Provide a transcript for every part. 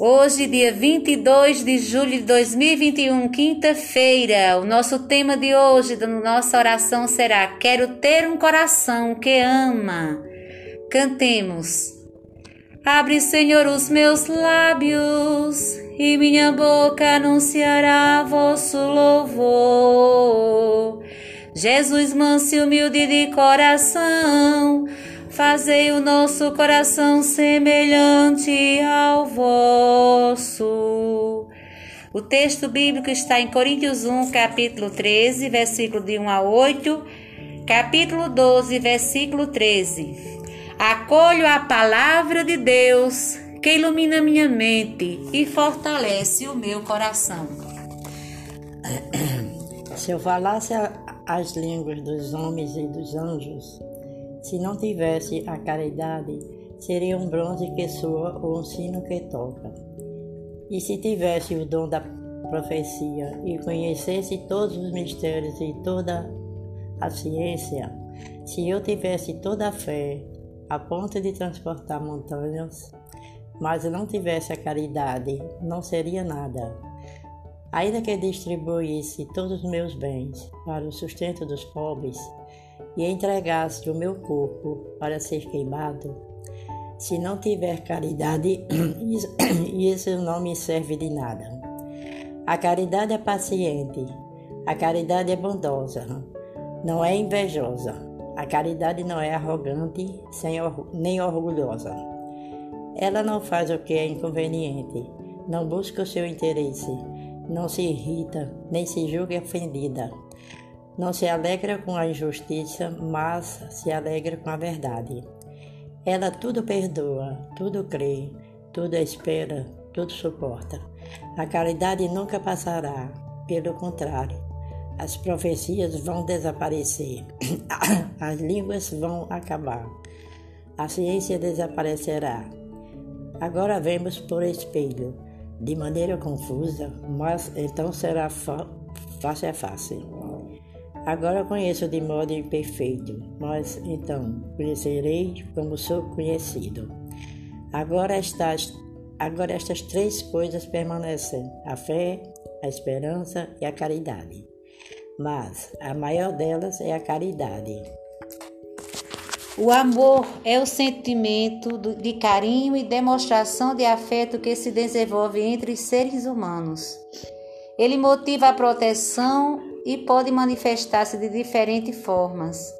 Hoje, dia 22 de julho de 2021, quinta-feira, o nosso tema de hoje, da nossa oração será: Quero ter um coração que ama. Cantemos. Abre, Senhor, os meus lábios e minha boca anunciará vosso louvor. Jesus, manso e humilde de coração, Fazei o nosso coração semelhante ao vosso. O texto bíblico está em Coríntios 1, capítulo 13, versículo de 1 a 8, capítulo 12, versículo 13. Acolho a palavra de Deus que ilumina minha mente e fortalece o meu coração. Se eu falasse as línguas dos homens e dos anjos, se não tivesse a caridade, seria um bronze que soa ou um sino que toca. E se tivesse o dom da profecia e conhecesse todos os mistérios e toda a ciência, se eu tivesse toda a fé a ponto de transportar montanhas, mas não tivesse a caridade, não seria nada. Ainda que distribuísse todos os meus bens para o sustento dos pobres, e entregaste o meu corpo para ser queimado, se não tiver caridade, isso não me serve de nada. A caridade é paciente, a caridade é bondosa, não é invejosa, a caridade não é arrogante nem orgulhosa. Ela não faz o que é inconveniente, não busca o seu interesse, não se irrita, nem se julga ofendida não se alegra com a injustiça, mas se alegra com a verdade. Ela tudo perdoa, tudo crê, tudo espera, tudo suporta. A caridade nunca passará, pelo contrário, as profecias vão desaparecer, as línguas vão acabar, a ciência desaparecerá. Agora vemos por espelho, de maneira confusa, mas então será face a face. Agora conheço de modo imperfeito, mas então conhecerei como sou conhecido. Agora estas, agora estas três coisas permanecem: a fé, a esperança e a caridade. Mas a maior delas é a caridade. O amor é o sentimento de carinho e demonstração de afeto que se desenvolve entre seres humanos. Ele motiva a proteção e pode manifestar-se de diferentes formas.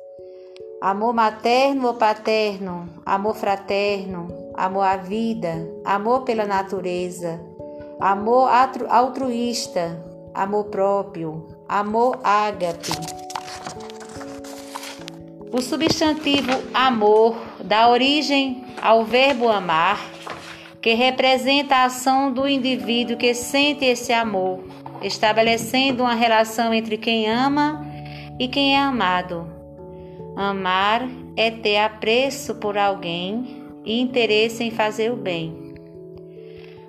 Amor materno ou paterno, amor fraterno, amor à vida, amor pela natureza, amor altruísta, amor próprio, amor ágape. O substantivo amor dá origem ao verbo amar, que representa a ação do indivíduo que sente esse amor estabelecendo uma relação entre quem ama e quem é amado. Amar é ter apreço por alguém e interesse em fazer o bem.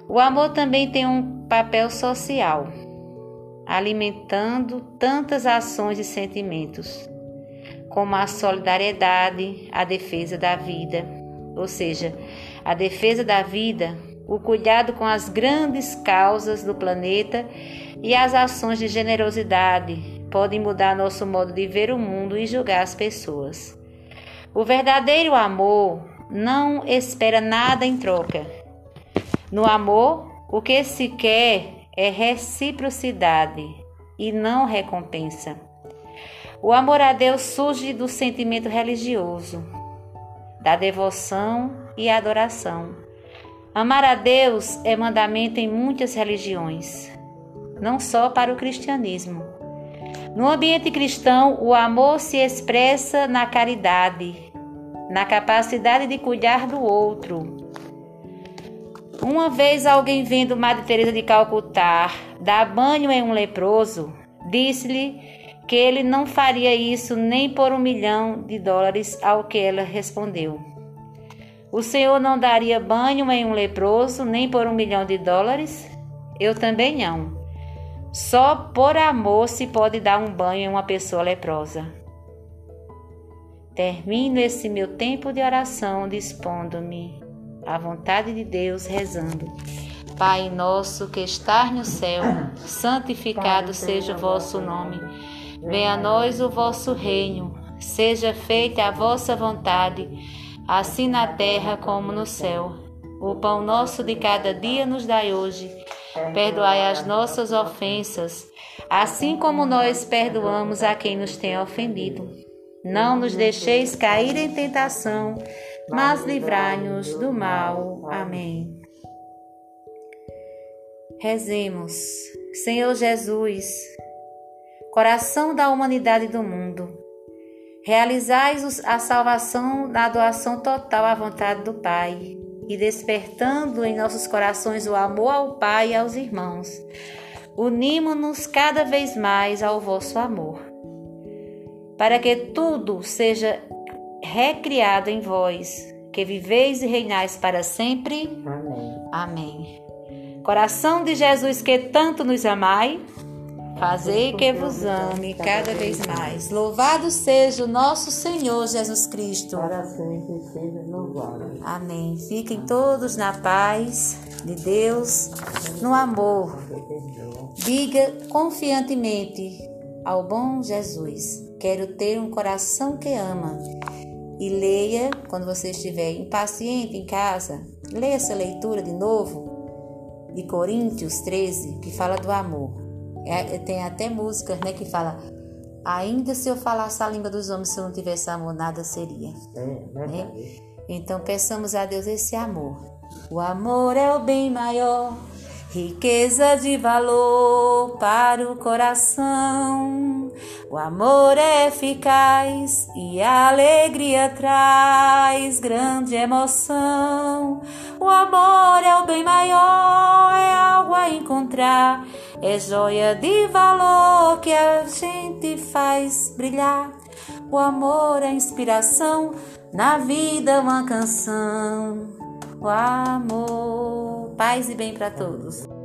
O amor também tem um papel social, alimentando tantas ações e sentimentos, como a solidariedade, a defesa da vida, ou seja, a defesa da vida, o cuidado com as grandes causas do planeta e as ações de generosidade podem mudar nosso modo de ver o mundo e julgar as pessoas. O verdadeiro amor não espera nada em troca. No amor, o que se quer é reciprocidade e não recompensa. O amor a Deus surge do sentimento religioso, da devoção e adoração. Amar a Deus é mandamento em muitas religiões não só para o cristianismo. No ambiente cristão, o amor se expressa na caridade, na capacidade de cuidar do outro. Uma vez alguém vendo Madre Teresa de Calcutá dar banho em um leproso, disse-lhe que ele não faria isso nem por um milhão de dólares, ao que ela respondeu. O Senhor não daria banho em um leproso nem por um milhão de dólares? Eu também não. Só por amor se pode dar um banho em uma pessoa leprosa. Termino esse meu tempo de oração dispondo-me à vontade de Deus, rezando. Pai nosso que estás no céu, santificado seja o vosso nome. Venha a nós o vosso reino. Seja feita a vossa vontade, assim na terra como no céu. O pão nosso de cada dia nos dai hoje. Perdoai as nossas ofensas, assim como nós perdoamos a quem nos tem ofendido. Não nos deixeis cair em tentação, mas livrai-nos do mal. Amém. Rezemos, Senhor Jesus, coração da humanidade do mundo, realizais a salvação da doação total à vontade do Pai e despertando em nossos corações o amor ao Pai e aos irmãos. Unimo-nos cada vez mais ao vosso amor, para que tudo seja recriado em vós, que viveis e reinais para sempre. Amém. Amém. Coração de Jesus que tanto nos amai, fazei que vos ame cada vez mais. Louvado seja o nosso Senhor Jesus Cristo. Para sempre seja louvado. Amém. Fiquem todos na paz de Deus, no amor. Diga confiantemente ao bom Jesus: Quero ter um coração que ama. E leia, quando você estiver impaciente em casa, leia essa leitura de novo de Coríntios 13, que fala do amor. É, tem até músicas né, que fala Ainda se eu falasse a língua dos homens, se eu não tivesse amor, nada seria. É, né? Então peçamos a Deus esse amor. O amor é o bem maior, riqueza de valor para o coração. O amor é eficaz e a alegria traz grande emoção. O amor é o bem maior, é algo a encontrar, é joia de valor que a gente faz brilhar. O amor é inspiração, na vida uma canção. O amor, paz e bem para todos.